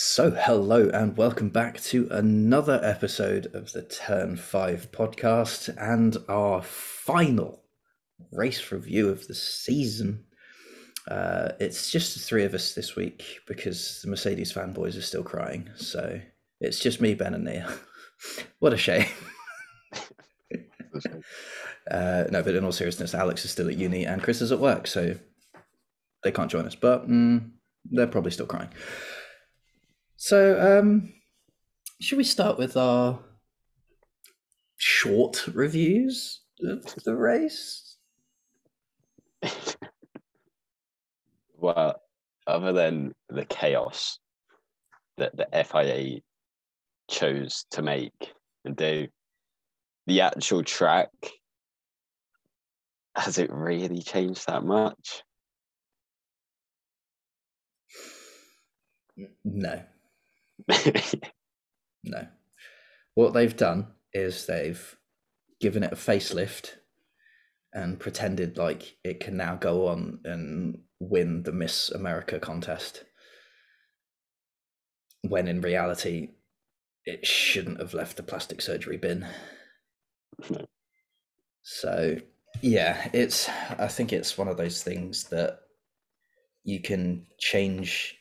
So, hello and welcome back to another episode of the Turn 5 podcast and our final race review of the season. Uh, it's just the three of us this week because the Mercedes fanboys are still crying. So, it's just me, Ben, and Nia. what a shame. uh, no, but in all seriousness, Alex is still at uni and Chris is at work, so they can't join us, but mm, they're probably still crying. So, um, should we start with our short reviews of the race? well, other than the chaos that the FIA chose to make and do, the actual track has it really changed that much? No. no. What they've done is they've given it a facelift and pretended like it can now go on and win the Miss America contest. When in reality, it shouldn't have left the plastic surgery bin. No. So, yeah, it's, I think it's one of those things that you can change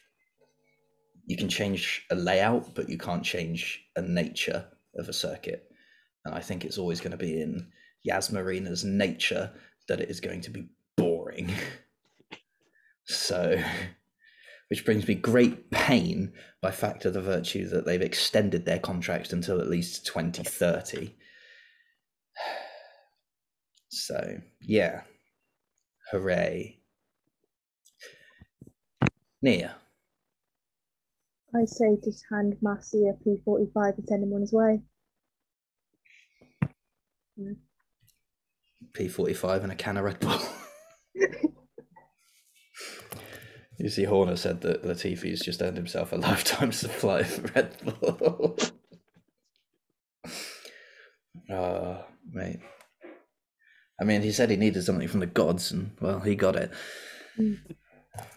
you can change a layout, but you can't change a nature of a circuit. And I think it's always going to be in Yas Marina's nature that it is going to be boring. so, which brings me great pain by fact of the virtue that they've extended their contract until at least 2030. So, yeah. Hooray. Nia. I say just hand Masi a P45 and send him on his way. Yeah. P45 and a can of Red Bull. you see, Horner said that Latifi's just earned himself a lifetime supply of Red Bull. oh, mate. I mean, he said he needed something from the gods, and well, he got it. Mm.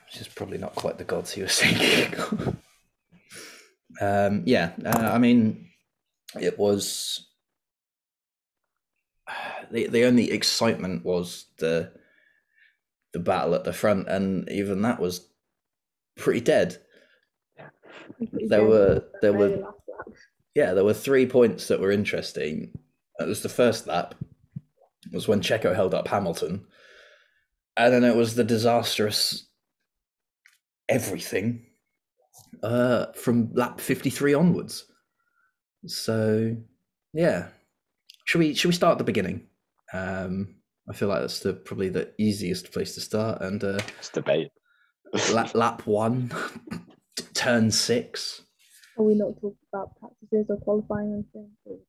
Which is probably not quite the gods he was thinking. Um, yeah, uh, I mean, it was the the only excitement was the the battle at the front, and even that was pretty dead. There were there were yeah there were three points that were interesting. It was the first lap it was when Checo held up Hamilton, and then it was the disastrous everything uh, from lap 53 onwards. So, yeah. Should we should we start at the beginning? Um, I feel like that's the probably the easiest place to start. And uh, It's debate. lap, lap one, turn six. Are we not talking about practices or qualifying or anything?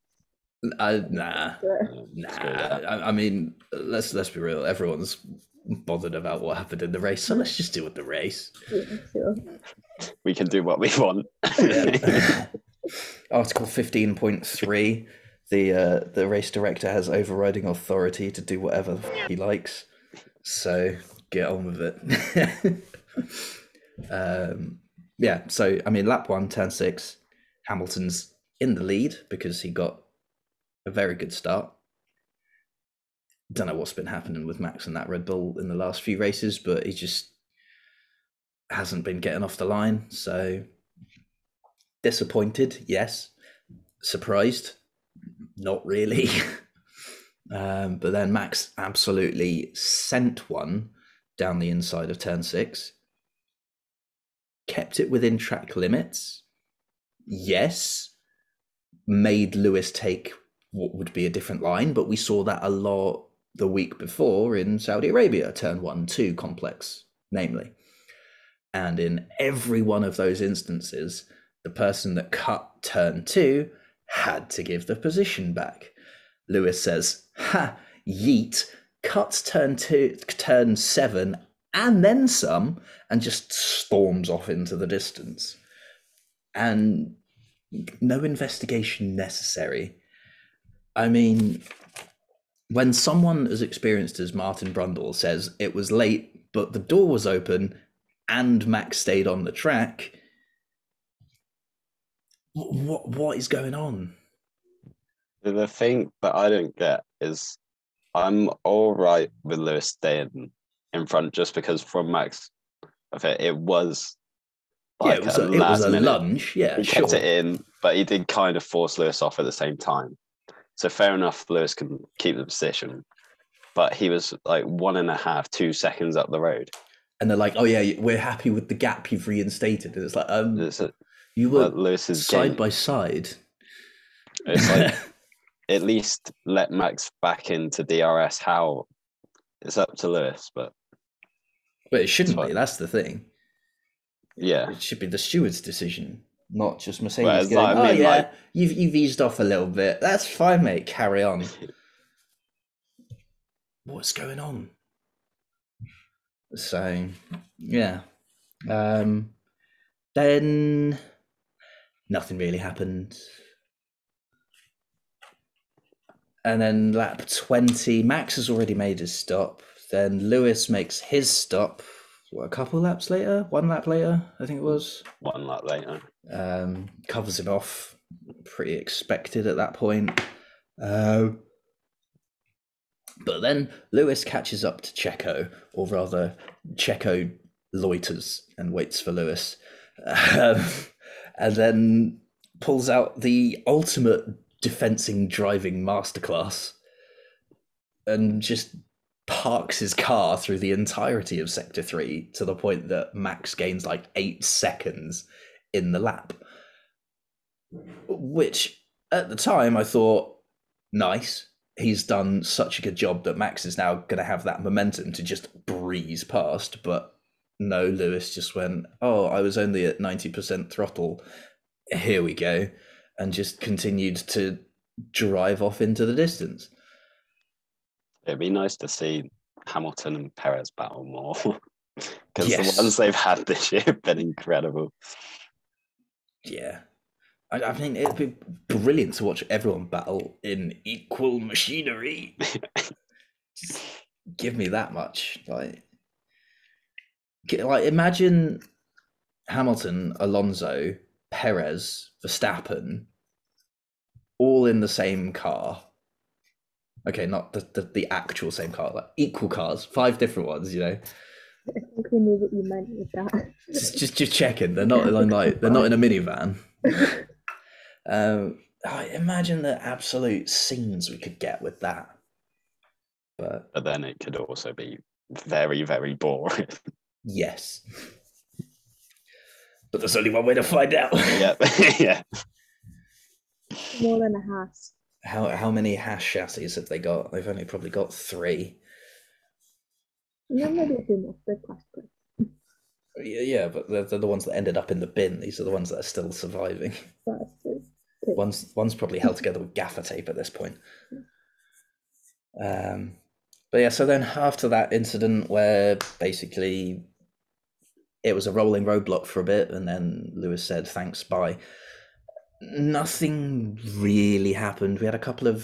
Uh, nah, nah. Let's go with that. I, I mean, let's let's be real. Everyone's bothered about what happened in the race, so let's just deal with the race. Sure. We can do what we want. Yeah. Article fifteen point three: the uh, the race director has overriding authority to do whatever he likes. So get on with it. um, yeah. So I mean, lap one, turn six, Hamilton's in the lead because he got a very good start. Don't know what's been happening with Max and that Red Bull in the last few races, but he just hasn't been getting off the line. So disappointed, yes. Surprised, not really. um, but then Max absolutely sent one down the inside of turn six, kept it within track limits, yes. Made Lewis take what would be a different line, but we saw that a lot the week before in Saudi Arabia, turn one, two complex, namely. And in every one of those instances, the person that cut turn two had to give the position back. Lewis says, Ha, yeet, cuts turn two, turn seven, and then some, and just storms off into the distance. And no investigation necessary. I mean, when someone as experienced as Martin Brundle says it was late, but the door was open and Max stayed on the track, What what is going on? The thing that I don't get is I'm all right with Lewis staying in front just because from Max, it, it was yeah, it was a, it was a lunge. Yeah, he sure. kept it in, but he did kind of force Lewis off at the same time. So fair enough, Lewis can keep the position, but he was like one and a half, two seconds up the road. And they're like, "Oh yeah, we're happy with the gap you've reinstated." And it's like, um, It's a, you were uh, Lewis's side game. by side. It's like at least let Max back into DRS. How it's up to Lewis, but but it shouldn't be. That's the thing. yeah, It should be the steward's decision, not just Mercedes. Well, it's going, like- I oh mean, yeah, like- you've you've eased off a little bit. That's fine, mate. Carry on. What's going on? So yeah, um, then nothing really happened. And then lap 20, Max has already made his stop. Then Lewis makes his stop. What, a couple laps later? One lap later, I think it was. one lap later. Um, covers him off. Pretty expected at that point. Uh, but then Lewis catches up to Checo, or rather, Checo loiters and waits for Lewis. Um, and then pulls out the ultimate defensing driving masterclass and just parks his car through the entirety of sector 3 to the point that max gains like 8 seconds in the lap which at the time i thought nice he's done such a good job that max is now going to have that momentum to just breeze past but no lewis just went oh i was only at 90% throttle here we go and just continued to drive off into the distance. It'd be nice to see Hamilton and Perez battle more because Yes. the ones they've had this year have been incredible. Yeah. I, I mean, it'd be brilliant to watch everyone battle in equal machinery. Just give me that much. Like, get- like imagine Hamilton, Alonso, Perez, Verstappen, all in the same car. Okay, not the, the, the actual same car, like equal cars, five different ones, you know. I think we knew what you meant with that. just just just checking they're not in like they're not in a minivan um oh, imagine the absolute scenes we could get with that but But then it could also be very, very boring. yes but there's only one way to find out yeah, yeah. More than a Haas. how how many Haas chassis have they got they've only probably got three And then maybe a few more. They're yeah, yeah but they're, they're the ones that ended up in the bin these are the ones that are still surviving That's true. Two. One's one's probably held together with gaffer tape at this point. Um, but yeah, so then after that incident where basically it was a rolling roadblock for a bit, and then Lewis said thanks, bye. Nothing really happened. We had a couple of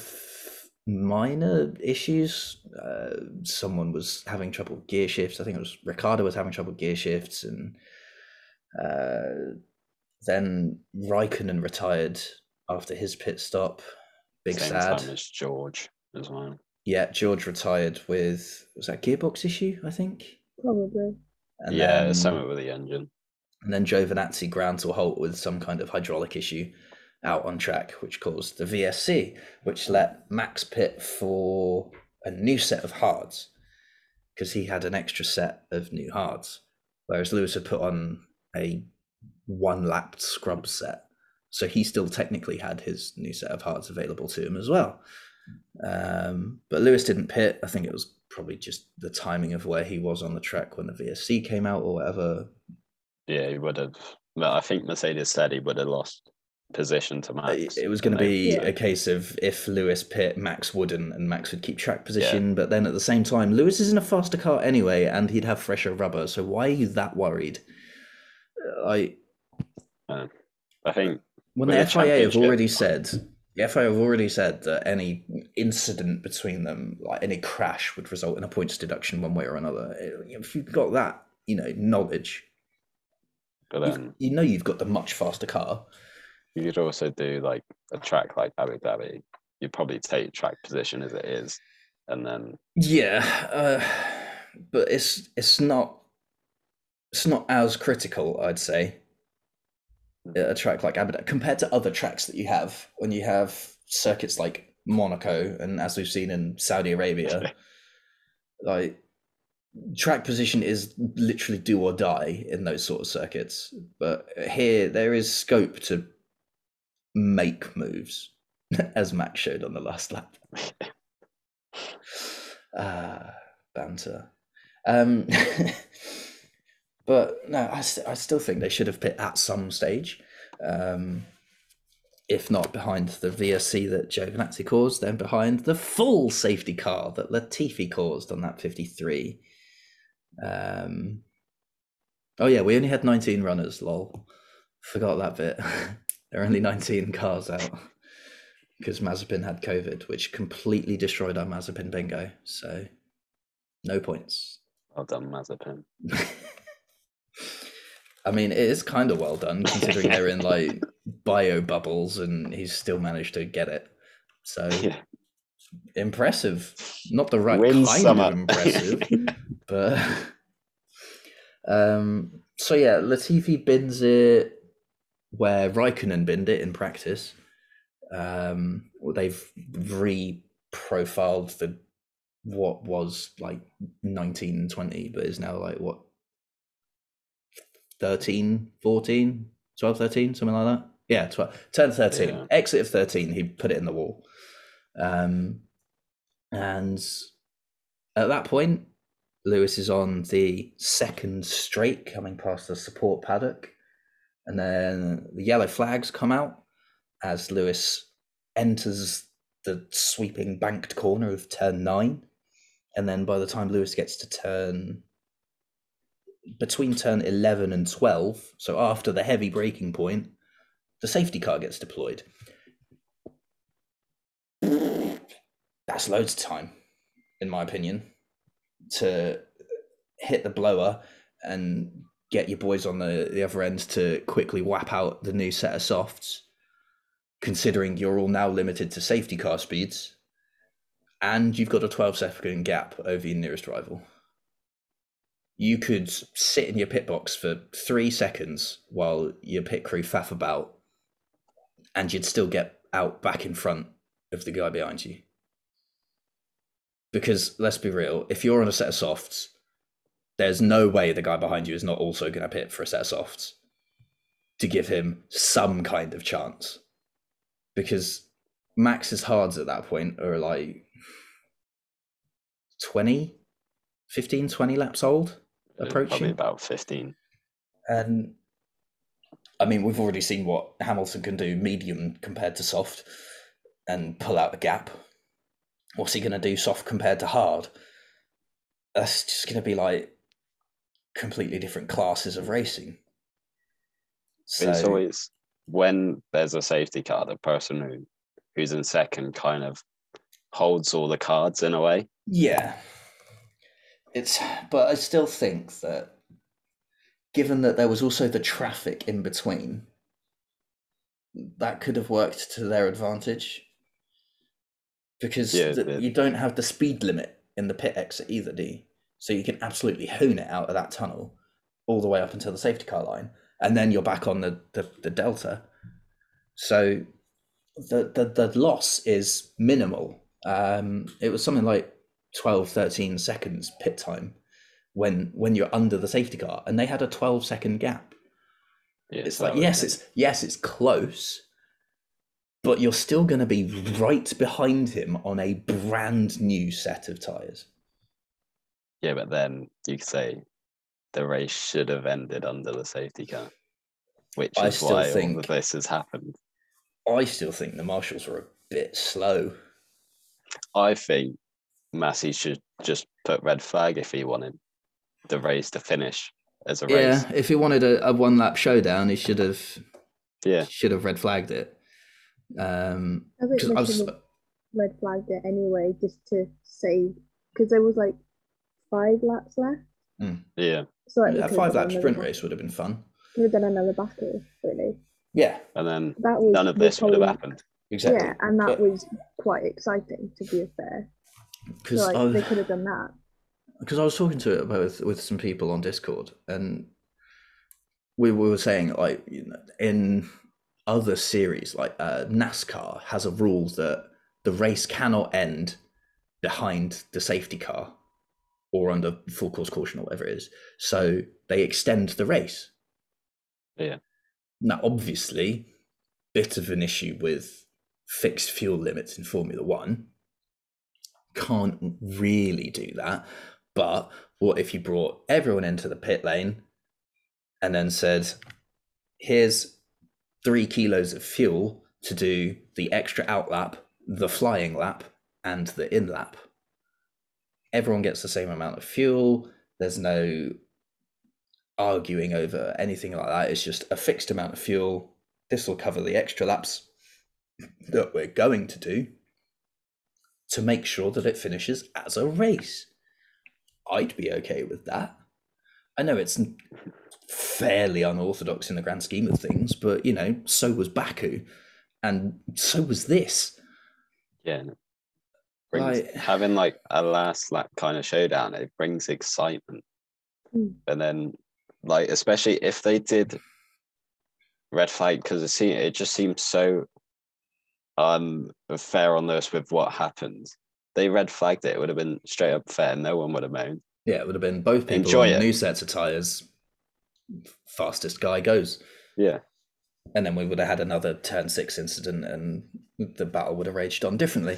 minor issues. Uh, someone was having trouble gear shifts. I think it was Ricciardo was having trouble gear shifts, and uh, then Raikkonen retired after his pit stop. Big Same sad. time as George as well. Yeah, George retired with was that gearbox issue? I think. Probably. And yeah, then, something with the engine. and then Giovinazzi ground to a halt with some kind of hydraulic issue out on track, which caused the VSC, which let Max pit for a new set of hards because he had an extra set of new hards, whereas Lewis had put on a one lapped scrub set. So he still technically had his new set of hards available to him as well. Um, but Lewis didn't pit. I think it was probably just the timing of where he was on the track when the VSC came out or whatever. Yeah, he would have. But I think Mercedes said he would have lost position to Uh, Max. It was going to be Yeah. a case of if Lewis pit, Max wouldn't, and Max would keep track position. But then at the same time, Lewis is in a faster car anyway, and he'd have fresher rubber. So why are you that worried? Uh, I I think when the the FIA have already said the FIA have already said that any incident between them, like any crash, would result in a points deduction one way or another. If you've got that, you know, knowledge, but then you know you've got the much faster car. You could also do like a track like Abu Dhabi. You'd probably take track position as it is, and then Yeah, uh, but it's it's not it's not as critical, I'd say. A track like Abu Dhabi compared to other tracks that you have when you have circuits like Monaco and as we've seen in Saudi Arabia, like track position is literally do or die in those sort of circuits. But here there is scope to make moves, as Max showed on the last lap. Ah, banter. Um, but no, I, st- I still think they should have pit at some stage. Um, if not behind the VSC that Giovinazzi caused, then behind the full safety car that Latifi caused on that 53. Um, oh, yeah, we only had 19 runners, lol. Forgot that bit. There are only 19 cars out because Mazepin had COVID, which completely destroyed our Mazepin bingo. So, no points. well done, Mazepin. I mean, it is kind of well done considering they're in like bio bubbles and he's still managed to get it. So Yeah. impressive. Not the right Win kind summer. of impressive, but um. So yeah, Latifi bins it where Raikkonen binned it in practice. Um, they've re-profiled the what was like 19 and 20 but is now like what 13 14 12 13 something like that yeah 12 turn 13 Yeah. exit of 13 he put it in the wall um and at that point lewis is on the second straight coming past the support paddock and then the yellow flags come out as lewis enters the sweeping banked corner of turn 9 and then by the time lewis gets to turn between turn 11 and 12, so after the heavy braking point, the safety car gets deployed. That's loads of time, in my opinion, to hit the blower and get your boys on the, the other end to quickly whap out the new set of softs, considering you're all now limited to safety car speeds, and you've got a 12 second gap over your nearest rival you could sit in your pit box for three seconds while your pit crew faff about, and you'd still get out back in front of the guy behind you. Because let's be real, if you're on a set of softs, there's no way the guy behind you is not also going to pit for a set of softs to give him some kind of chance. Because Max's hards at that point are like 20, 15, 20 laps old Probably approaching. about 15. And I mean, we've already seen what Hamilton can do medium compared to soft and pull out a gap. What's he going to do soft compared to hard? That's just going to be like completely different classes of racing. So, It's always when there's a safety car, the person who who's in second kind of holds all the cards in a way. Yeah. It's but I still think that given that there was also the traffic in between, that could have worked to their advantage. Because Yeah, the- you don't have the speed limit in the pit exit either, do you? So you can absolutely hone it out of that tunnel all the way up until the safety car line. And then you're back on the, the, the delta. So the, the the loss is minimal. Um, it was something like 12, 13 seconds pit time when when you're under the safety car, and they had a 12 second gap. Yeah, It's like yes, it's yes, it's close, but you're still going to be right behind him on a brand new set of tires. Yeah, but then you could say the race should have ended under the safety car, which I is still why all think- of this has happened. I still think the marshals were a bit slow. I think Masi should just put red flag if he wanted the race to finish as a race. Yeah, if he wanted a, a one lap showdown, he should have Yeah. should have red flagged it. Um, I think 'cause they I was- should have red flagged it anyway, just to save, because there was like five laps left. Yeah. So like, we a five lap sprint race would have been fun. Could have done another battle, really. Yeah, and then That was none of this would have whole- happened. exactly. Yeah, and that But- was quite exciting to be fair. because So, like, I was- they could have done that. because I was talking to it about with, with some people on Discord, and we, we were saying like you know, in other series, like uh, NASCAR has a rule that the race cannot end behind the safety car or under full course caution or whatever it is. So they extend the race. Yeah. Now, obviously, bit of an issue with fixed fuel limits in Formula One. Can't really do that. But what if you brought everyone into the pit lane and then said, here's three kilos of fuel to do the extra out lap, the flying lap, and the in lap? Everyone gets the same amount of fuel. There's no arguing over anything like that. It's just a fixed amount of fuel. This will cover the extra laps that we're going to do to make sure that it finishes as a race. I'd be okay with that. I know it's fairly unorthodox in the grand scheme of things, but you know, so was Baku, and so was this. Yeah. Brings, Like- having like a last lap kind of showdown, it brings excitement. Mm. And then, like, especially if they did red flag, because it, seem, it just seems so unfair on this with what happened. They red flagged it, it would have been straight up fair. No one would have moaned. Yeah, it would have been both people Enjoy on it. new sets of tires. Fastest guy goes. Yeah. And then we would have had another turn six incident and the battle would have raged on differently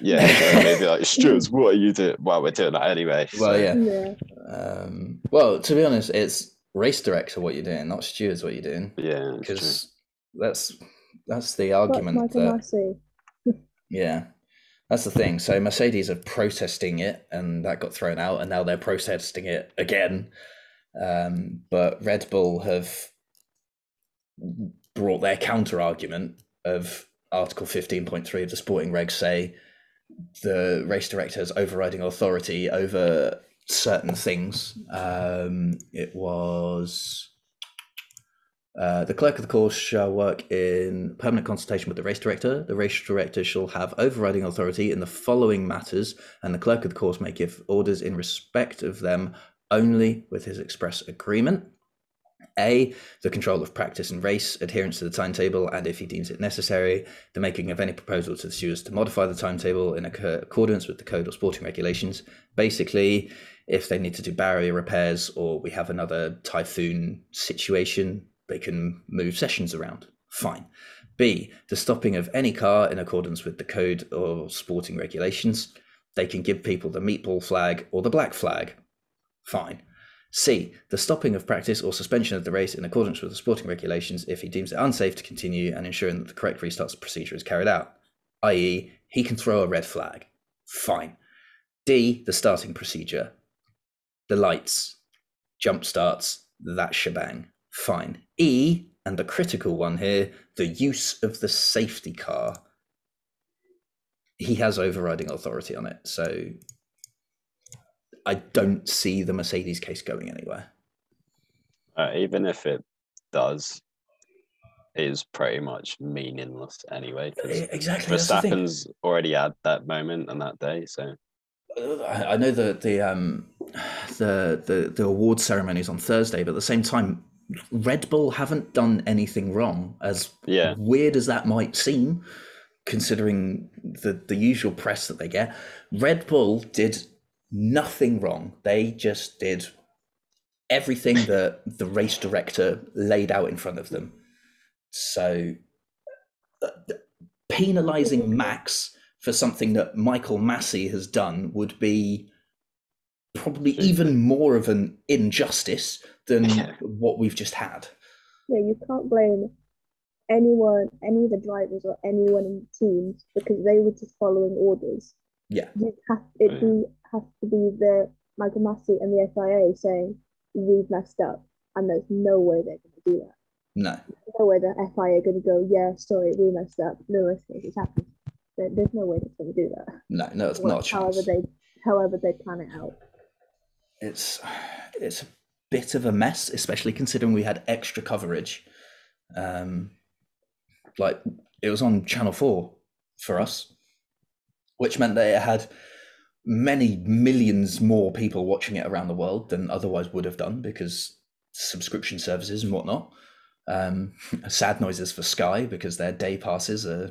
Yeah. so maybe like, stewards, what are you doing? Well, we're doing that anyway. well yeah Yeah. um, well to be honest it's race director what you're doing not stewards what you're doing Yeah. because that's that's the argument that yeah that's the thing so mercedes are protesting it and that got thrown out and now they're protesting it again um, but red bull have brought their counter argument of article 15.3 of the sporting regs say the race director has overriding authority over certain things um, it was uh, the clerk of the course shall work in permanent consultation with the race director. The race director shall have overriding authority in the following matters, and the clerk of the course may give orders in respect of them only with his express agreement. A. The control of practice and race, adherence to the timetable, and if he deems it necessary, the making of any proposal to the stewards to modify the timetable in accordance with the code or sporting regulations. Basically, if they need to do barrier repairs or we have another typhoon situation, they can move sessions around. Fine. B. The stopping of any car in accordance with the code or sporting regulations. They can give people the meatball flag or the black flag. Fine. C. The stopping of practice or suspension of the race in accordance with the sporting regulations if he deems it unsafe to continue and ensuring that the correct restart procedure is carried out. I.e., he can throw a red flag. Fine. D. The starting procedure. The lights, jump starts, that shebang. Fine. E, and the critical one here, the use of the safety car. He has overriding authority on it, so I don't see the Mercedes case going anywhere. Uh, even if it does, it is pretty much meaningless anyway. Because Exactly. Verstappen's already had that moment and that day. So I I know that the um the the the award ceremony is on Thursday, but at the same time, Red Bull haven't done anything wrong. As yeah, weird as that might seem, considering the the usual press that they get, Red Bull did nothing wrong. They just did everything that the race director laid out in front of them. So, uh, penalizing Max for something that Michael Masi has done would be probably even more of an injustice than what we've just had. Yeah, you can't blame anyone, any of the drivers or anyone in the teams because they were just following orders. Yeah. You have it Right. be has to be the Michael Masi and the FIA saying we've messed up, and there's no way they're going to do that. No. No way the FIA are going to go, yeah, sorry, we messed up. No it's happened. There, there's no way they're going to do that. No, no, it's not however they, however they plan it out. It's it's a bit of a mess, especially considering we had extra coverage. Um, like it was on Channel Four for us, which meant that it had many millions more people watching it around the world than otherwise would have done because subscription services and whatnot. Um, sad noises for Sky because their day passes are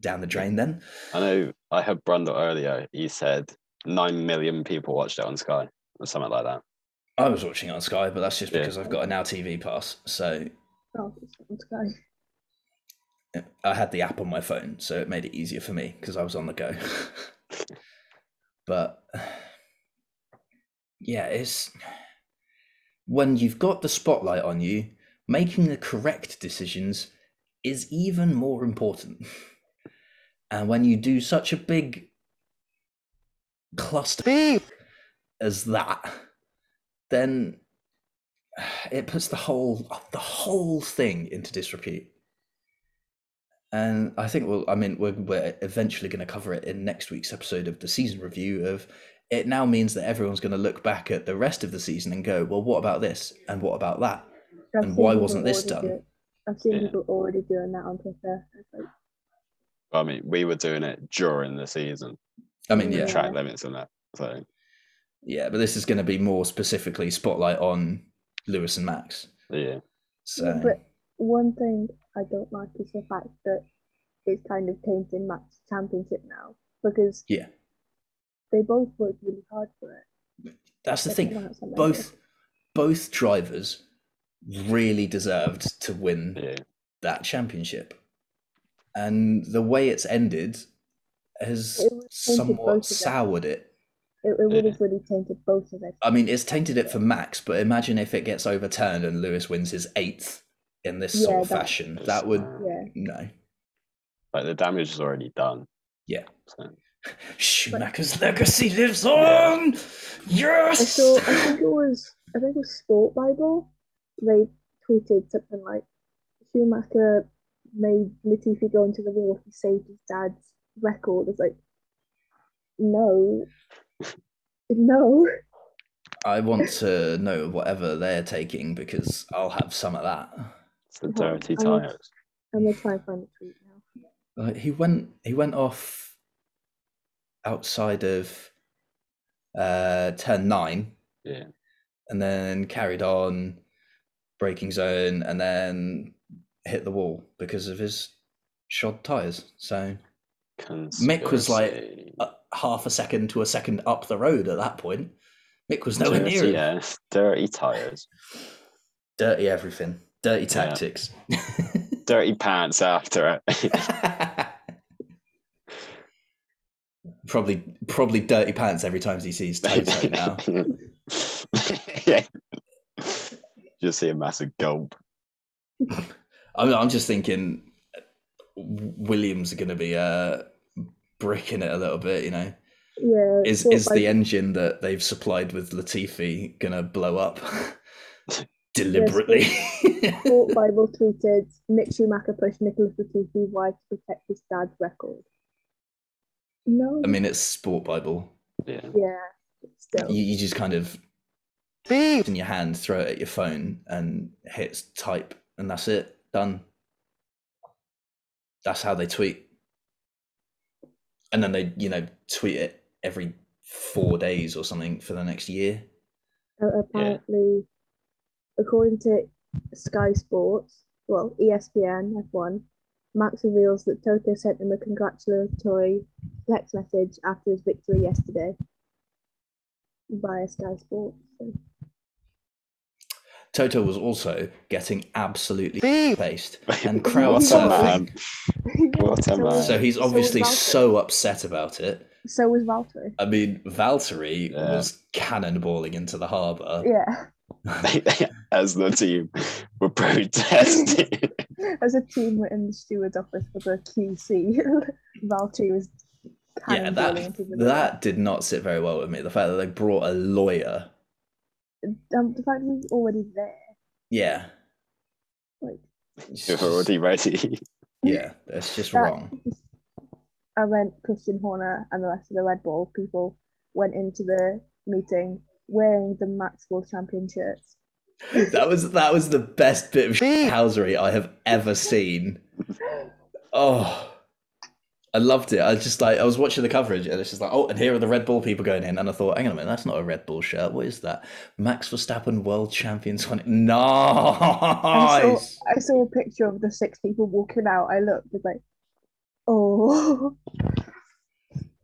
down the drain. Then I know I heard Brundle earlier. He said nine million people watched it on Sky or something like that. I was watching it on Sky, but that's just Yeah. because I've got a Now TV pass. So Oh, it's on Sky. I had the app on my phone, so it made it easier for me because I was on the go. but yeah, it's when you've got the spotlight on you, making the correct decisions is even more important. And when you do such a big cluster as that, then it puts the whole the whole thing into disrepute. And I think we'll, I mean, we're, we're eventually going to cover it in next week's episode of the season review. Of it now means that everyone's going to look back at the rest of the season and go, well, what about this and what about that? I've And why wasn't this already do done? I've seen Yeah. people already doing that on Twitter. It's like, I mean, we were doing it during the season, I mean, yeah, Yeah. track limits and that. So yeah, but this is going to be more specifically spotlight on Lewis and Max. yeah, So But one thing I don't like is the fact that it's kind of tainting Max championship now because yeah, they both worked really hard for it. that's the They thing. came Both both drivers really deserved to win yeah. that championship. And the way it's ended has It was tainted both somewhat soured it. It, it would Yeah. have really tainted both of it. I mean, it's tainted it for Max, but imagine if it gets overturned and Lewis wins his eighth in this sort of that- fashion. That would Yeah. no. Like the damage is already done. Yeah. So, Schumacher's legacy lives on. I Yes. saw. I think it was. I think it was Sport Bible. They tweeted something like, "Schumacher made Latifi go into the wall. He saved his dad's record." It's like, no, no. I want to know whatever they're taking because I'll have some of that. It's the Oh, dirty I was- tires. I'm gonna try and find the tweet now. Like he went he went off outside of uh turn nine Yeah. and then carried on braking zone and then hit the wall because of his shod tires. So Mick was like, Conspiracy. uh, half a second to a second up the road at that point. Mick was nowhere dirty, near him. yeah, dirty tires, Dirty everything. Dirty Yeah. tactics. dirty pants after it. probably probably dirty pants every time he sees Toto now. yeah. Just see a massive gulp. I'm, I'm just thinking Williams are going to be uh, bricking it a little bit, you know. Yeah. Is Sport is the engine that they've supplied with Latifi going to blow up deliberately? Sport Bible tweeted Mick Schumacher pushed Nicholas Latifi wide to protect his dad's record. No. I mean, it's Sport Bible. Yeah. yeah. Still. You, you just kind of in your hand, throw it at your phone, and hit type, and that's it. Done. That's how they tweet. And then they, you know, tweet it every four days or something for the next year. Uh, apparently, according to Sky Sports, well, ESPN F1, Max reveals that Toto sent him a congratulatory text message after his victory yesterday via Sky Sports. So, Toto was also getting absolutely faced and What crowd surfing. What a So- man. So he's obviously Valtteri. so upset about it. so was Valtteri. I mean, Valtteri Yeah. was cannonballing into the harbour. Yeah, As the team were protesting. as a team were in the steward's office for the QC, Valtteri was yeah, that that did not sit very well with me. The fact that they brought a lawyer. um, the fact that he was already there, Yeah. like It's You're just- already ready. yeah, that's just that- wrong. And then Christian Horner and the rest of the Red Bull people went into the meeting wearing the Max World Champion shirts. That was that was the best bit of housery I have ever seen. Oh, I loved it. I just like I was watching the coverage and it's just like, oh, and here are the Red Bull people going in, and I thought, hang on a minute, that's not a Red Bull shirt. What is that? Max Verstappen, World Champion 20. I saw, Nice. I saw a picture of the six people walking out. I looked, was like, oh.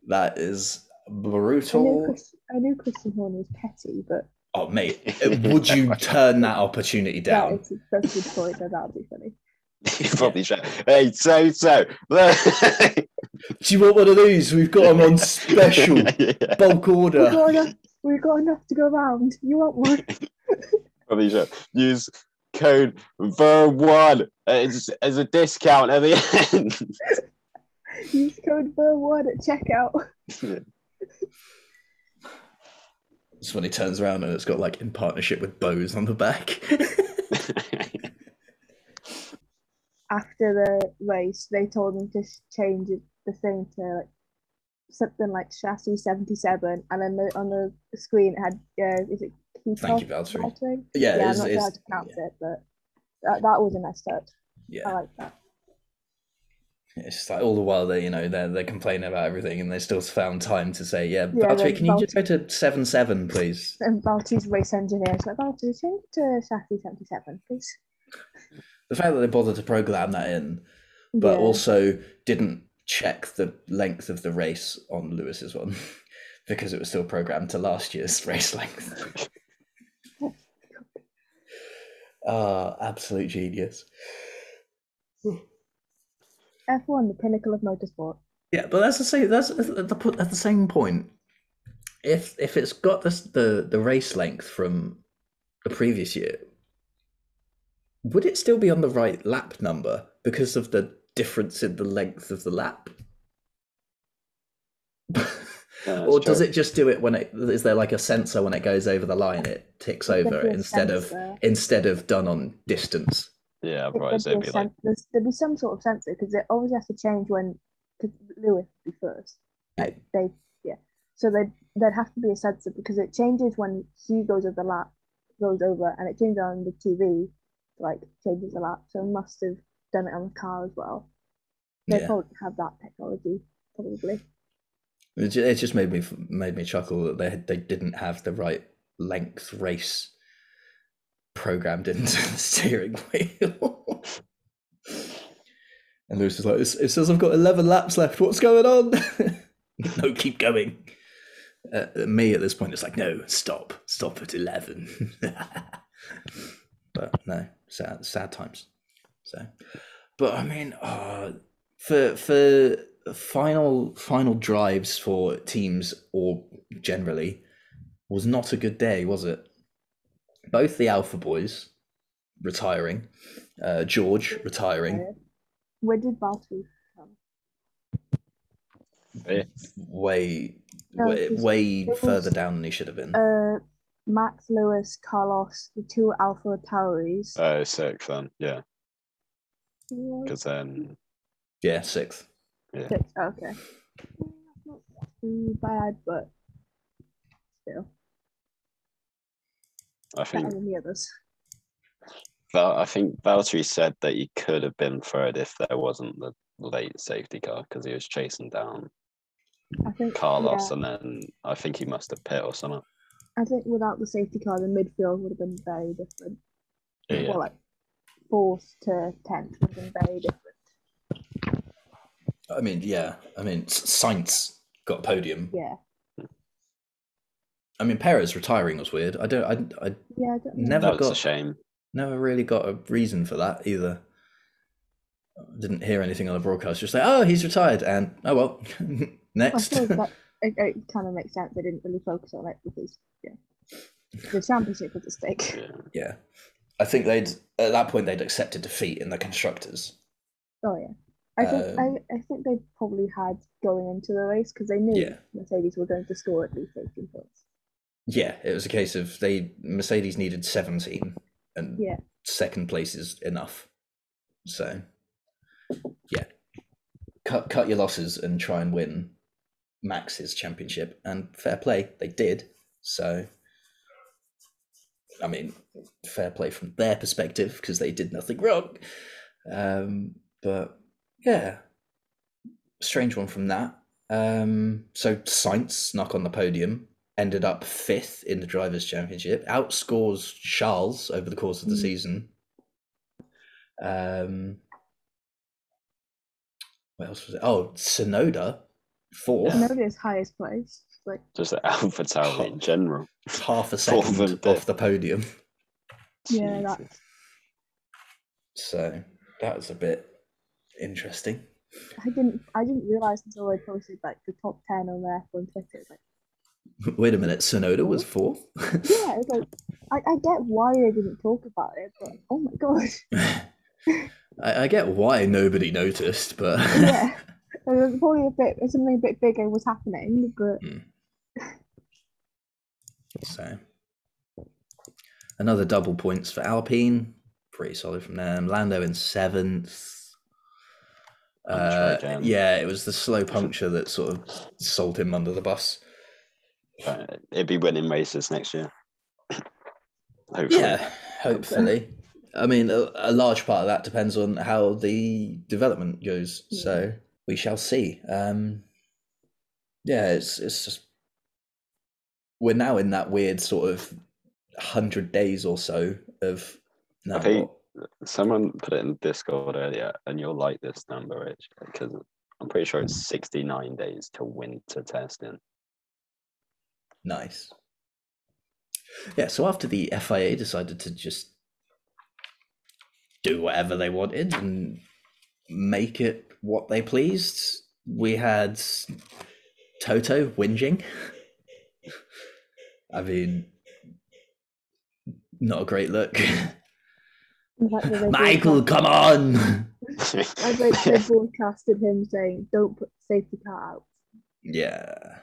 That is I knew, brutal. Chris, I knew Christian Horner was petty, but Oh, mate, uh, would you turn that opportunity down? is that's a good point. That would be funny. you probably should. Hey, so so. Do you want one of these? We've got them on special Yeah, bulk We've order. got, enough, we've got enough to go around. You want one? probably should use code VER1 as, as a discount at the end. Use code VER1 at checkout. It's when he turns around and it's got like in partnership with Bose on the back. After the race, they told him to change the thing to like something like chassis 77, and then the, on the screen it had, uh, is it Keith Thank you, Valtteri. Yeah, Yeah, I'm it's, not sure how to pronounce it, but that, that was a nice touch. I yeah. like that. It's just like all the while they, you know, they're they're complaining about everything, and they still found time to say, "Yeah, Yeah, Valtteri, can you just go to seven seven, please?" And Valtteri's race engineer is like, Valtteri, change to chassis 77, please. The fact that they bothered to program that in, but Yeah. also didn't check the length of the race on Lewis's one because it was still programmed to last year's race length. Ah, absolute genius. F1, the pinnacle of motorsport. Yeah, but that's the same. That's at the at the same point. If if it's got this the the race length from the previous year, would it still be on the right lap number because of the difference in the length of the lap? Yeah, or that's does true. it just do it when it is there like a sensor when it goes over the line it ticks over be a instead of instead of done on distance Yeah, There'd otherwise be it'd a be like sen- there's- there'd be some sort of sensor because it always has to change when because Lewis would be first. Like they, yeah. So they there'd have to be a sensor because it changes when he goes over the lap, goes over, and it changes on the TV, like changes the lap. So it must have done it on the car as well. They Yeah. probably have that technology, probably. It just made me made me chuckle that they they didn't have the right length race programmed into the steering wheel. and Lewis is like, "It says I've got eleven laps left. What's going on?" no, keep going. Uh, me at this point, it's like, no, stop, stop at eleven. but no, sad, sad times. So, but I mean, uh, for for final final drives for teams or generally was not a good day, was it? Both the Alpha Boys retiring, uh, George retiring, Where did Valtteri come? way No, way, it was- way further down than he should have been. Uh, Max Lewis, Carlos, the two Alpha Tauris. oh six then, yeah. Yeah, Because then yeah, sixth. six, okay. That's not too bad, but still I think than the others. Val, I think Valtteri said that he could have been third if there wasn't the late safety car because he was chasing down I think Carlos yeah, and then I think he must have pit or something. I think without the safety car, the midfield would have been very different. Yeah. Well, like fourth to tenth would have been very different. I mean, yeah. I mean, S- Sainz got a podium. Yeah, I mean, Perez retiring was weird. I don't. I, I yeah. I don't know. Never That was got- a shame. never really got a reason for that either. Didn't hear anything on the broadcast. Just like, oh, he's retired, and oh well, next. suppose that it, it kind of makes sense. They didn't really focus on it because yeah, the championship was at stake. Yeah. yeah, I think they'd at that point they'd accepted defeat in the constructors. Oh yeah. I think Um, I, I think they probably had going into the race because they knew Yeah. Mercedes were going to score at least 18 points. Yeah, it was a case of they Mercedes needed seventeen, and Yeah. second place is enough. So, yeah, cut cut your losses and try and win Max's championship. And fair play, they did. So, I mean, fair play from their perspective because they did nothing wrong. Um, but yeah, strange one from that. Um, so Sainz snuck on the podium, ended up fifth in the drivers' championship, outscores Charles over the course of the Mm. season. Um, what else was it? Oh, Tsunoda, fourth, Notice highest place. Like Just the AlphaTauri in general. half a second and off the podium. yeah, that Jesus. So that was a bit interesting. I didn't I didn't realise until I posted like the top ten on their F1 Twitter. Like Wait a minute, Tsunoda was fourth. yeah, it's like I, I get why they didn't talk about it, but oh my god. I, I get why nobody noticed, but yeah. There was probably a bit something a bit bigger was happening, but so another double points for Alpine. Pretty solid from them. Lando in seventh. Uh, yeah, it was the slow puncture that sort of sold him under the bus. It'd be winning races next year. Hopefully. Yeah, hopefully. I mean, a, a large part of that depends on how the development goes. So we shall see. Um, yeah, it's it's just we're now in that weird sort of hundred days or so of. No, I think someone put it in Discord earlier, and you'll like this number, Rich, because I'm pretty sure it's 69 days to winter testing. Nice. Yeah, so after the FIA decided to just do whatever they wanted and make it what they pleased, we had Toto whinging. I mean, not a great look. the fact that they Michael, come on! I like they broadcasted him saying, "Don't put the safety car out." Yeah.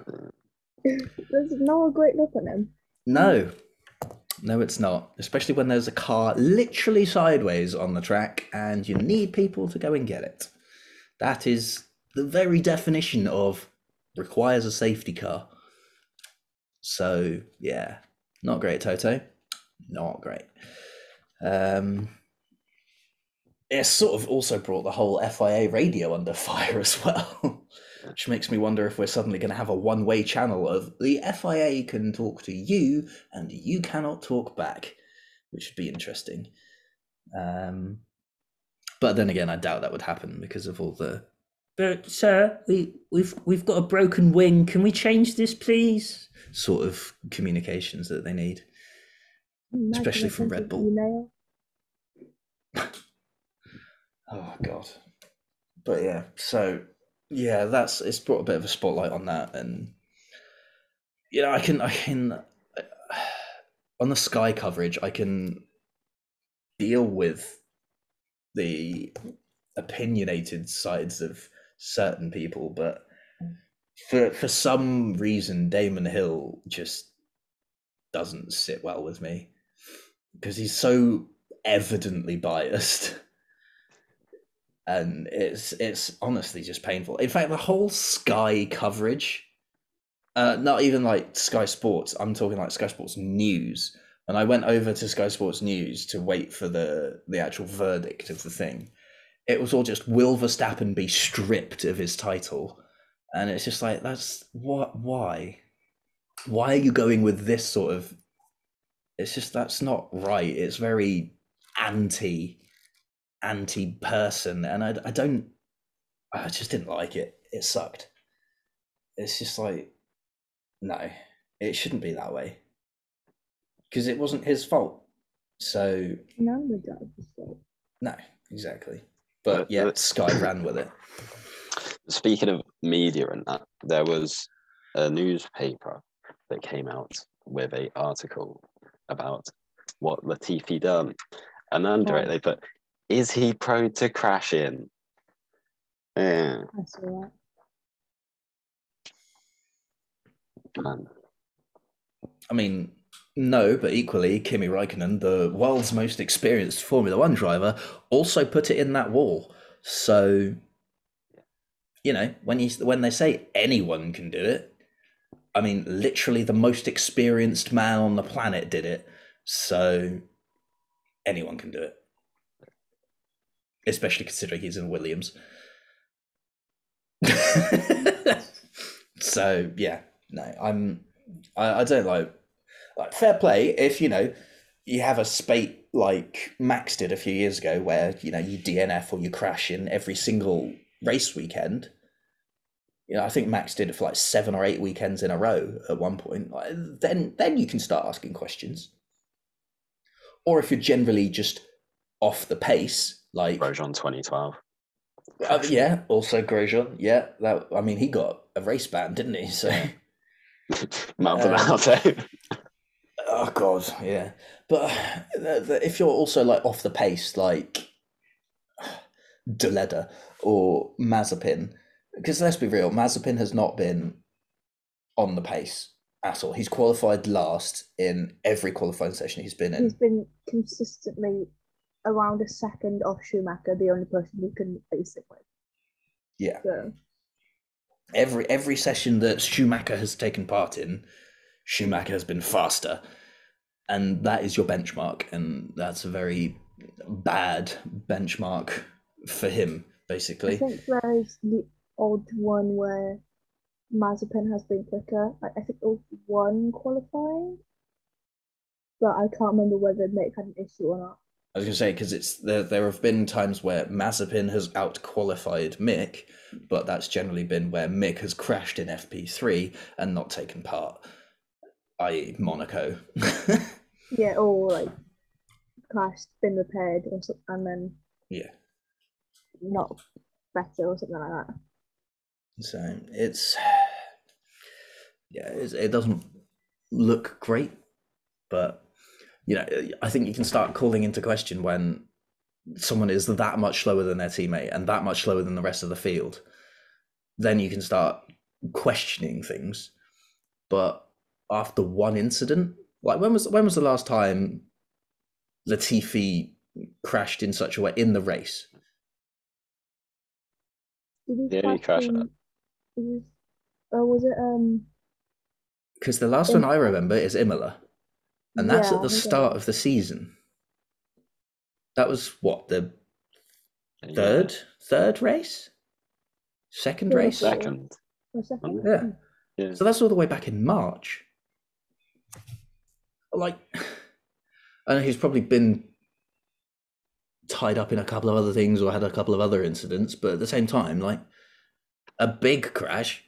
There's not a great look on him. No, no, it's not. Especially when there's a car literally sideways on the track and you need people to go and get it. That is the very definition of requires a safety car. So, yeah, not great, Toto. Not great. Um, it sort of also brought the whole FIA radio under fire as well, which makes me wonder if we're suddenly going to have a one way channel of the FIA can talk to you and you cannot talk back, which would be interesting. Um, but then again, I doubt that would happen because of all the. But sir, we we've we've got a broken wing. Can we change this, please? Sort of communications that they need. Imagine Especially from Red an Bull. Email. Oh god. But yeah, so yeah, that's it's brought a bit of a spotlight on that, and you know, I can I can uh, on the Sky coverage, I can deal with the opinionated sides of certain people, but for for some reason, Damon Hill just doesn't sit well with me because he's so evidently biased and it's it's honestly just painful. In fact the whole sky coverage uh not even like sky sports i'm talking like sky sports news. And i went over to sky sports news to wait for the the actual verdict of the thing. It was all just will verstappen be stripped of his title? And it's just like that's what why? Why are you going with this sort of it's just that's not right. It's very anti anti person and I, I don't i just didn't like it. It sucked. It's just like no it shouldn't be that way. Because it wasn't his fault. So No, the driver's fault. no exactly. But But yeah the- sky ran with it. Speaking of media and that, there was a newspaper that came out with a article about what Latifi done, and under it Oh. they put, "Is he prone to crashing?" Yeah, I saw that. and I mean, no, but equally, Kimi Raikkonen, the world's most experienced Formula One driver, also put it in that wall. So, you know, when you when they say anyone can do it, I mean, literally the most experienced man on the planet did it. So, anyone can do it, especially considering he's in Williams. so yeah, no, I'm. I, I don't like. Like fair play if you know you have a spate like Max did a few years ago, where you know you DNF or you crash in every single race weekend. You know, I think Max did it for like seven or eight weekends in a row at one point. Like, then, then you can start asking questions. Or if you're generally just off the pace, like Grosjean 2012. uh, yeah, also Grosjean. Yeah, that I mean, he got a race ban, didn't he? So, Maldonado. Um, eh? oh god, yeah. But uh, the, the, if you're also like off the pace, like Deleda or Mazepin, because let's be real, Mazepin has not been on the pace at all. He's qualified last in every qualifying session he's been in. He's been consistently around a second off Schumacher, the only person who can basically. Yeah. So every every session that Schumacher has taken part in, Schumacher has been faster, and that is your benchmark, and that's a very bad benchmark for him, basically. I think there's the odd one where Mazepin has been quicker. I, I think there was one qualifying, but I can't remember whether Mick had an issue or not. I was going to say because it's there. There have been times where Mazepin has out qualified Mick, but that's generally been where Mick has crashed in FP three and not taken part, i.e. Monaco. Yeah, or like crashed, been repaired, or something, and then yeah. not better or something like that. So it's yeah, it's, it doesn't look great, but you know, I think you can start calling into question when someone is that much slower than their teammate and that much slower than the rest of the field. Then you can start questioning things. But after one incident, like when was when was the last time Latifi crashed in such a way in the race? Did he Yeah, he crash crashed in- was- Or was it um? Because the last one I remember is Imola, and that's yeah, at the I start of the season. That was what the Yeah. third third race, second Yeah, race. Second. Second? Yeah. Yeah. So that's all the way back in March. Like, I know he's probably been tied up in a couple of other things or had a couple of other incidents, but at the same time, like a big crash,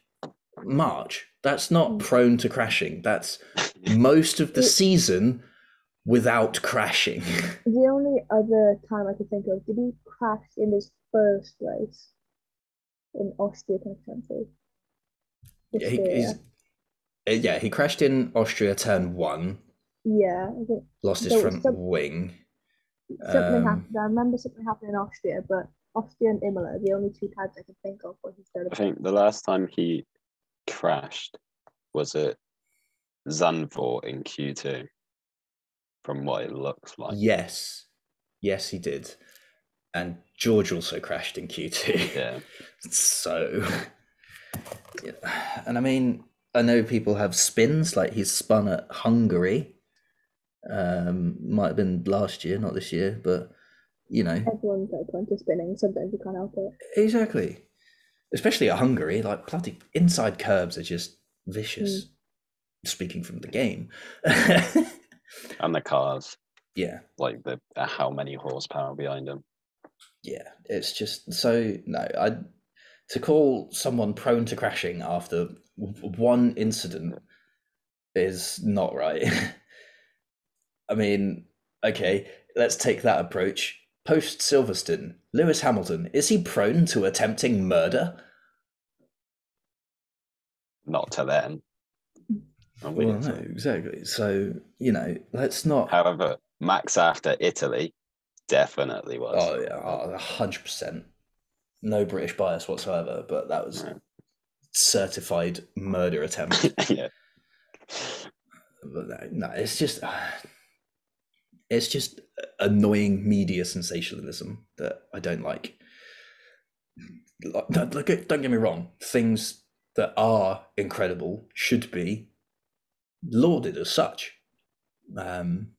March. That's not Mm. prone to crashing. That's most of the season without crashing. The only other time I could think of, did he crash in his first race in Austria 2020? yeah, he, he's, uh, yeah, he crashed in Austria turn one, Yeah, I think lost his front some- wing. something Um, happened. I remember something happened in Austria, but Austria and Imola are the only two times I can think of where he's done I think the last time he crashed was it Zandvoort in Q2, from what it looks like. Yes, yes, he did. And George also crashed in Q2. Yeah. So, yeah. and I mean, I know people have spins, like he's spun at Hungary. Um, might have been last year, not this year, but you know, Everyone's like prone to spinning. Sometimes you can't help it. exactly. Especially at Hungary, like bloody inside curbs are just vicious. Speaking from the game, And the cars, yeah, like the uh, how many horsepower behind them. yeah, it's just so no. I to call someone prone to crashing after one incident is not right. I mean, okay, let's take that approach. Post Silverstone, Lewis Hamilton is he prone to attempting murder? Not to then. Well, no, exactly. So you know, let's not. However, Max after Italy definitely was. Oh yeah, a hundred percent. No British bias whatsoever, but that was certified murder attempt. yeah. but no, no, it's just it's just annoying media sensationalism that I don't like. Don't get me wrong. Things that are incredible should be lauded as such. Um,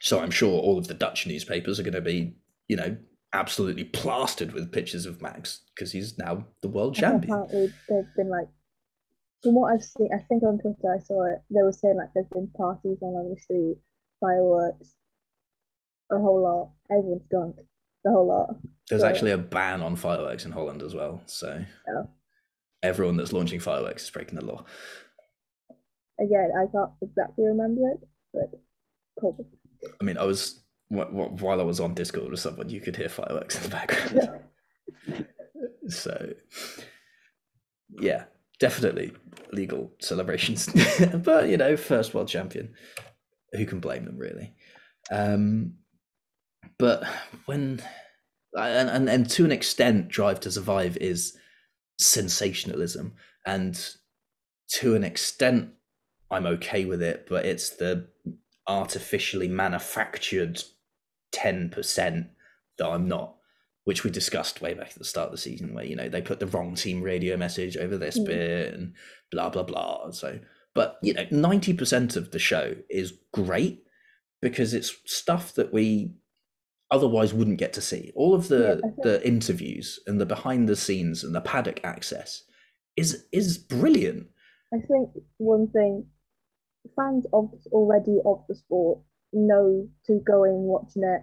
so I'm sure all of the Dutch newspapers are going to be, you know, absolutely plastered with pictures of Max because he's now the world champion. Apparently, they've been like, from what I've seen, I think on Twitter I saw it. They were saying like there's been parties on the street, fireworks, a whole lot. Everyone's drunk, the whole lot. There's So- actually a ban on fireworks in Holland as well. So Oh. everyone that's launching fireworks is breaking the law. Again, I can't exactly remember it, but cool. I mean, I was wh- wh- while I was on Discord with someone, you could hear fireworks in the background. so, yeah, definitely legal celebrations. but you know, first world champion, who can blame them really? Um, but when and, and and to an extent, Drive to Survive is sensationalism, and to an extent, I'm okay with it. But it's the artificially manufactured 10% that I'm not, which we discussed way back at the start of the season, where, you know, they put the wrong team radio message over this Mm. bit and blah, blah, blah. So, but, you know, 90% of the show is great because it's stuff that we otherwise wouldn't get to see. All of the, Yeah, the interviews and the behind the scenes and the paddock access is is brilliant. I think one thing fans of already of the sport know to go in watching it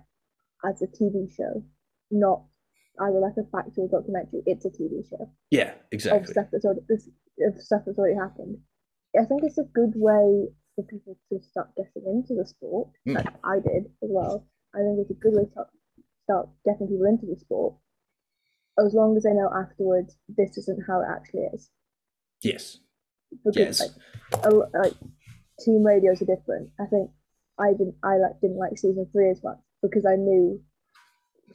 as a TV show, not either like a factual documentary. It's a TV show Yeah, of exactly. stuff that's already of stuff that's already happened. I think it's a good way for people to start getting into the sport, Mm. like I did as well. I think it's a good way to start, start getting people into the sport, as long as they know afterwards this isn't how it actually is Yes. because Yes. like, a, like team radios are different. I think I didn't I like didn't like season three as much because I knew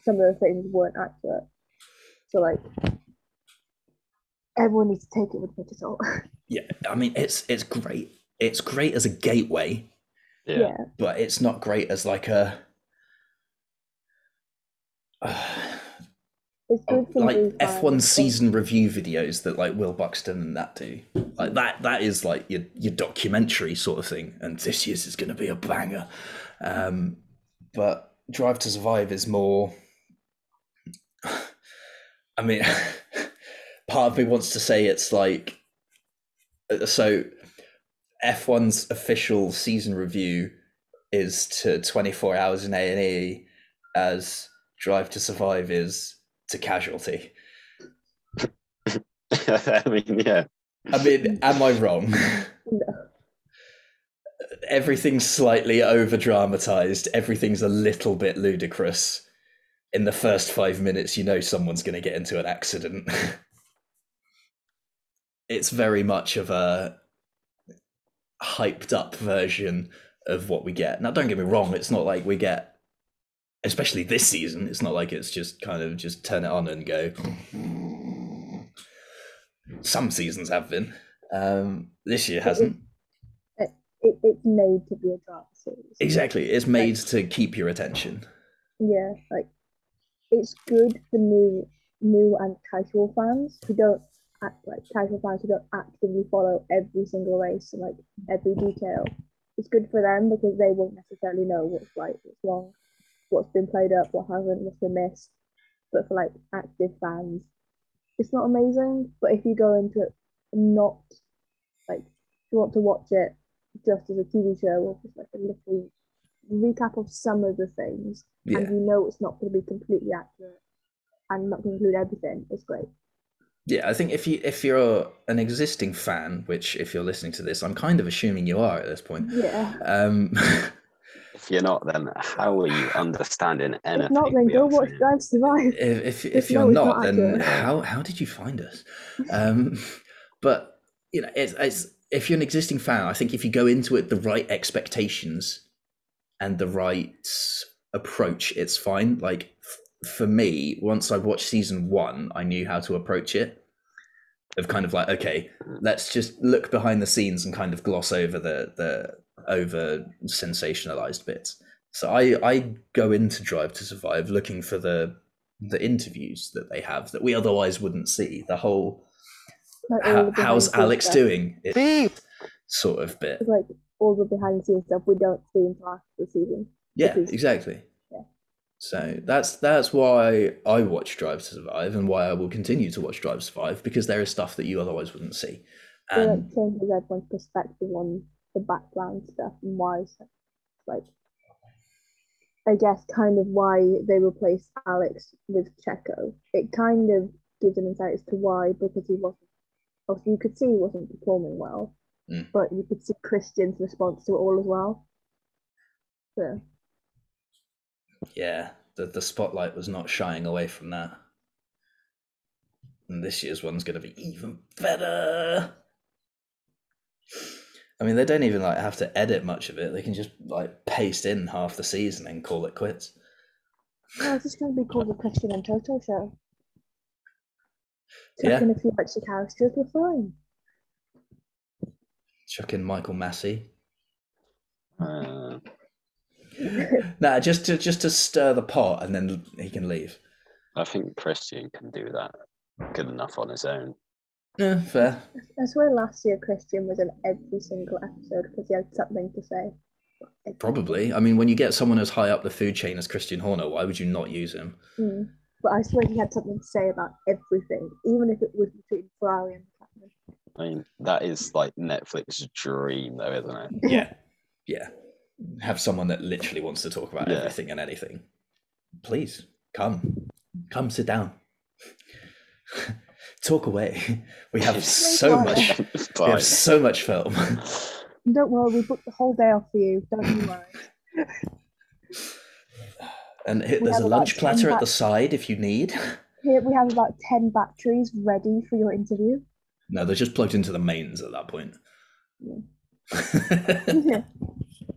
some of the things weren't accurate. So like everyone needs to take it with a pinch of salt. Yeah, I mean it's it's great. It's great as a gateway, Yeah. yeah. but it's not great as like a It's good for Oh, like new F fans, one but- season review videos that like Will Buxton and that do. Like that that is like your your documentary sort of thing. And this year's is gonna be a banger. Um but Drive to Survive is more I mean part of me wants to say it's like uh, so F1's official season review is to 24 hours in A&E as Drive to Survive is to Casualty. I mean, yeah. I mean, am I wrong? No. Everything's slightly over dramatized. Everything's a little bit ludicrous. In the first five minutes, you know someone's going to get into an accident. it's very much of a hyped up version of what we get. Now, don't get me wrong, it's not like we get, especially this season, it's not like it's just kind of just turn it on and go. Some seasons have been. Um, this year hasn't. It, it's made to be a drama series. Exactly. It's made to keep your attention. Yeah, like it's good for new new and casual fans who don't act like casual fans who don't actively follow every single race and like every detail. It's good for them because they won't necessarily know what's right, what's wrong, what's been played up, what hasn't, what's been missed. But for like active fans, it's not amazing. But if you go into it not like if you want to watch it just as a TV show or just like a little recap of some of the things Yeah. and you know it's not going to be completely accurate and not going to include everything, it's great. Yeah, I think if you if you're an existing fan, which if you're listening to this, I'm kind of assuming you are at this point. Yeah. Um, If you're not, then how are you understanding anything? If not, then go watch? Drive to Survive. if if, If if you're not, not then how how did you find us? Um, but you know, it's, it's if you're an existing fan, I think if you go into it the right expectations and the right approach, it's fine. Like f- for me, once I watched season one, I knew how to approach it. Of kind of like, okay, let's just look behind the scenes and kind of gloss over the the over sensationalized bits. So I I go into Drive to Survive looking for the the interviews that they have that we otherwise wouldn't see. The whole Like all the how's Alex stuff. doing? It sort of bit. It's like all the behind the scenes stuff we don't see in after the season. Yeah, because- exactly. yeah. So that's that's why I watch Drive to Survive and why I will continue to watch Drive to Survive because there is stuff that you otherwise wouldn't see. And it changes everyone's perspective on the background stuff and why, so- like, I guess kind of why they replaced Alex with Checo. It kind of gives an insight as to why, because he wasn't, obviously you could see he wasn't performing well, Mm. but you could see Christian's response to it all as well. So, yeah, the the spotlight was not shying away from that. And this year's one's going to be even better. I mean, they don't even like have to edit much of it. They can just like paste in half the season and call it quits. no, it's just going to be called the Christian and Toto show. Yeah. Chuck in a few extra characters, we're fine. Chuck in Michael Masi. Uh, Nah, just to just to stir the pot, and then he can leave. I think Christian can do that good enough on his own. Yeah, fair. I swear last year Christian was in every single episode because he had something to say. Probably. I mean, when you get someone as high up the food chain as Christian Horner, why would you not use him? Mm. But I swear he had something to say about everything, even if it was between Ferrari and Chapman. I mean, that is like Netflix's dream, though, isn't it? Yeah, yeah. Have someone that literally wants to talk about Yeah. everything and anything. Please come, come sit down. talk away. We have so much. We have so much film. Don't worry, we booked the whole day off for you. Don't you worry. And hit, We there's a lunch 10 platter at the side if you need. Here we have about 10 batteries ready for your interview. No, they're just plugged into the mains at that point. Yeah.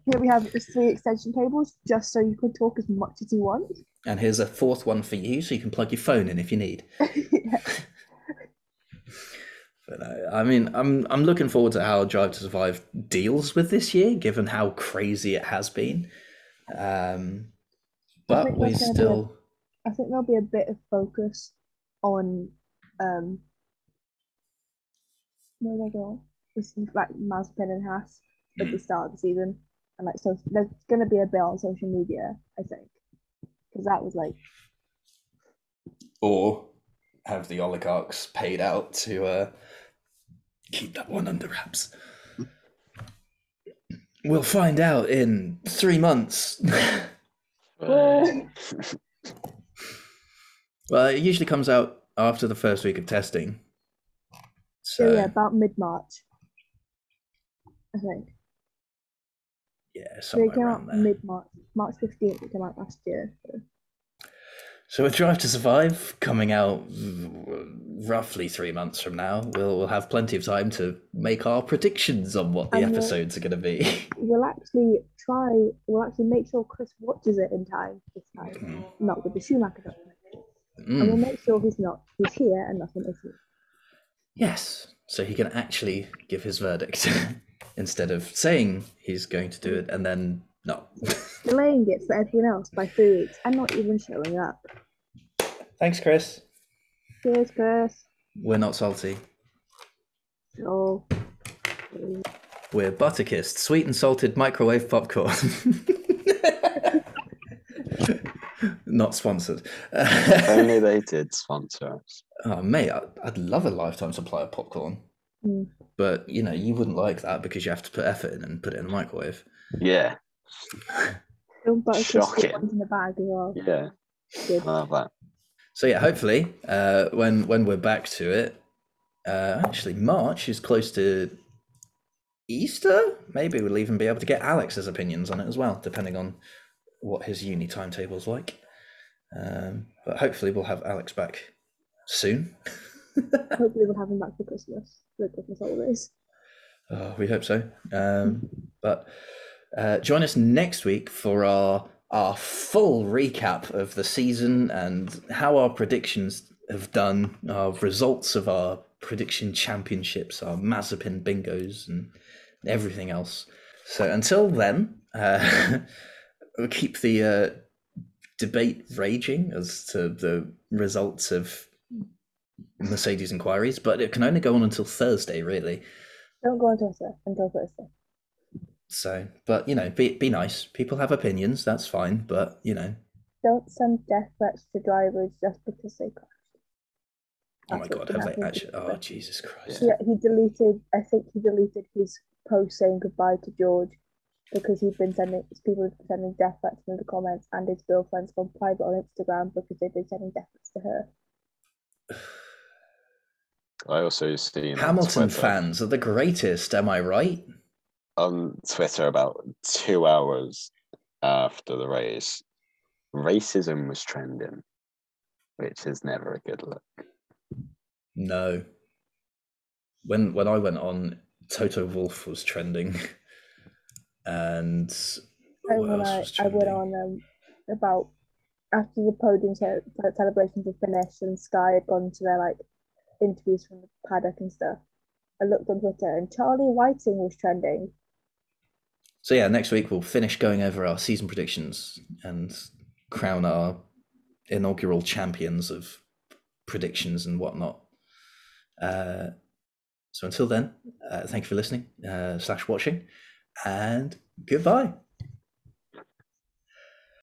Here we have three extension cables just so you can talk as much as you want. and here's a fourth one for you, so you can plug your phone in if you need. Yeah. But uh, I mean, I'm I'm looking forward to how Drive to Survive deals with this year, given how crazy it has been. Um, but we there's gonna be a- still, I think there'll be a bit of focus on um where do I go? This is like Mazepin and Haas at Hmm. the start of the season, and like so there's gonna be a bit on social media, I think, because that was like or have the oligarchs paid out to uh, keep that one under wraps. We'll find out in three months. Well, it usually comes out after the first week of testing. so So yeah, about mid March, I think. yeah, So it somewhere came around out there. mid March, March fifteenth. It came out last year. So. So with Drive to Survive coming out roughly three months from now, we'll we'll have plenty of time to make our predictions on what the And, uh, episodes are going to be. We'll actually try. We'll actually make sure Chris watches it in time this time, Mm. not with the Schumacher documentary. And we'll Mm, make sure he's not. He's here and nothing is here. yes, so he can actually give his verdict instead of saying he's going to do it and then not. Delaying it for everyone else by three weeks and not even showing up. Thanks, Chris. Cheers, Chris. We're not salty. Oh, We're Butterkist, sweet and salted microwave popcorn. not sponsored. only they did sponsor us. Oh, mate, I- I'd love a lifetime supply of popcorn. Mm. But, you know, you wouldn't like that because you have to put effort in and put it in the microwave. Yeah, don't butter Shocking. ones in the bag as well. yeah, Good. I love that. So, yeah, hopefully, uh, when, when we're back to it, uh, actually, March is close to Easter. Maybe we'll even be able to get Alex's opinions on it as well, depending on what his uni timetable's like. Um, but hopefully, we'll have Alex back soon. Hopefully, we'll have him back for Christmas, for Christmas holidays. Oh, we hope so. Um, but uh, join us next week for our our full recap of the season and how our predictions have done, our results of our prediction championships, our Mazepin bingos, and everything else. So until then, uh, we'll keep the uh, debate raging as to the results of Mercedes inquiries, but it can only go on until Thursday, really. Don't go on until Thursday. So, but you know, be be nice. People have opinions. That's fine. But you know, don't send death threats to drivers just because they crash. Oh my god, have they actually? Oh. Jesus Christ! Yeah, he deleted. I think he deleted his post saying goodbye to George because he'd been sending people had been sending death threats in the comments, and his girlfriend's gone private on Instagram because they've been sending death threats to her. I also see Hamilton fans are the greatest. Am I right? On Twitter about two hours after the race, racism was trending, which is never a good look. No. When when I went on, Toto Wolff was trending, and And what when else I, was I went on um, about after the podium ce- celebrations were finished and Sky had gone to their like interviews from the paddock and stuff. I looked on Twitter and Charlie Whiting was trending. So yeah, next week we'll finish going over our season predictions and crown our inaugural champions of predictions and whatnot. Uh, so until then, uh, thank you for listening uh, slash watching, and goodbye.